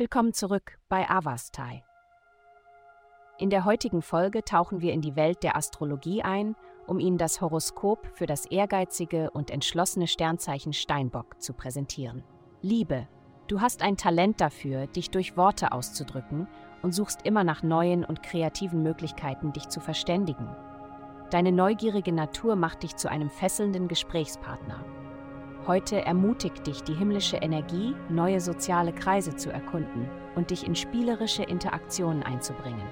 Willkommen zurück bei Avastai. In der heutigen Folge tauchen wir in die Welt der Astrologie ein, um Ihnen das Horoskop für das ehrgeizige und entschlossene Sternzeichen Steinbock zu präsentieren. Liebe, du hast ein Talent dafür, dich durch Worte auszudrücken und suchst immer nach neuen und kreativen Möglichkeiten, dich zu verständigen. Deine neugierige Natur macht dich zu einem fesselnden Gesprächspartner. Heute ermutigt dich die himmlische Energie, neue soziale Kreise zu erkunden und dich in spielerische Interaktionen einzubringen.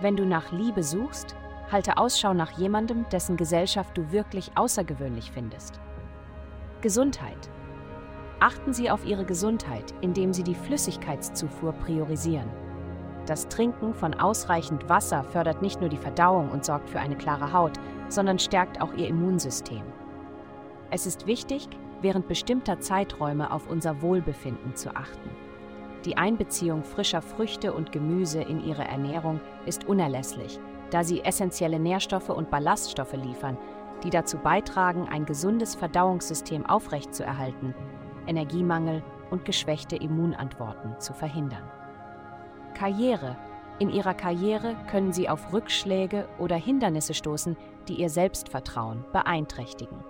Wenn du nach Liebe suchst, halte Ausschau nach jemandem, dessen Gesellschaft du wirklich außergewöhnlich findest. Gesundheit. Achten Sie auf Ihre Gesundheit, indem Sie die Flüssigkeitszufuhr priorisieren. Das Trinken von ausreichend Wasser fördert nicht nur die Verdauung und sorgt für eine klare Haut, sondern stärkt auch Ihr Immunsystem. Es ist wichtig, während bestimmter Zeiträume auf unser Wohlbefinden zu achten. Die Einbeziehung frischer Früchte und Gemüse in Ihre Ernährung ist unerlässlich, da sie essentielle Nährstoffe und Ballaststoffe liefern, die dazu beitragen, ein gesundes Verdauungssystem aufrechtzuerhalten, Energiemangel und geschwächte Immunantworten zu verhindern. Karriere. In Ihrer Karriere können Sie auf Rückschläge oder Hindernisse stoßen, die Ihr Selbstvertrauen beeinträchtigen.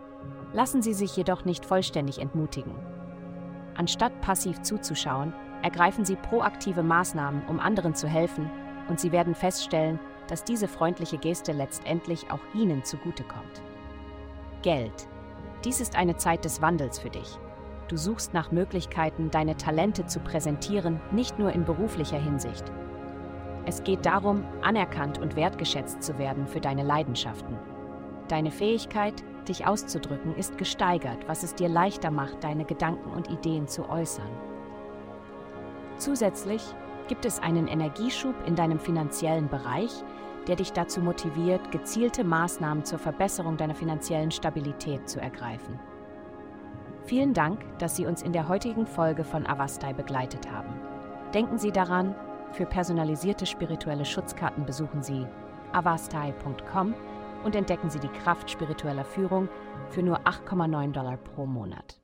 Lassen Sie sich jedoch nicht vollständig entmutigen. Anstatt passiv zuzuschauen, ergreifen Sie proaktive Maßnahmen, um anderen zu helfen, und Sie werden feststellen, dass diese freundliche Geste letztendlich auch Ihnen zugutekommt. Geld. Dies ist eine Zeit des Wandels für dich. Du suchst nach Möglichkeiten, deine Talente zu präsentieren, nicht nur in beruflicher Hinsicht. Es geht darum, anerkannt und wertgeschätzt zu werden für deine Leidenschaften. Deine Fähigkeit, dich auszudrücken, ist gesteigert, was es dir leichter macht, deine Gedanken und Ideen zu äußern. Zusätzlich gibt es einen Energieschub in deinem finanziellen Bereich, der dich dazu motiviert, gezielte Maßnahmen zur Verbesserung deiner finanziellen Stabilität zu ergreifen. Vielen Dank, dass Sie uns in der heutigen Folge von Avastai begleitet haben. Denken Sie daran, für personalisierte spirituelle Schutzkarten besuchen Sie avastai.com und entdecken Sie die Kraft spiritueller Führung für nur 8,9 Dollar pro Monat.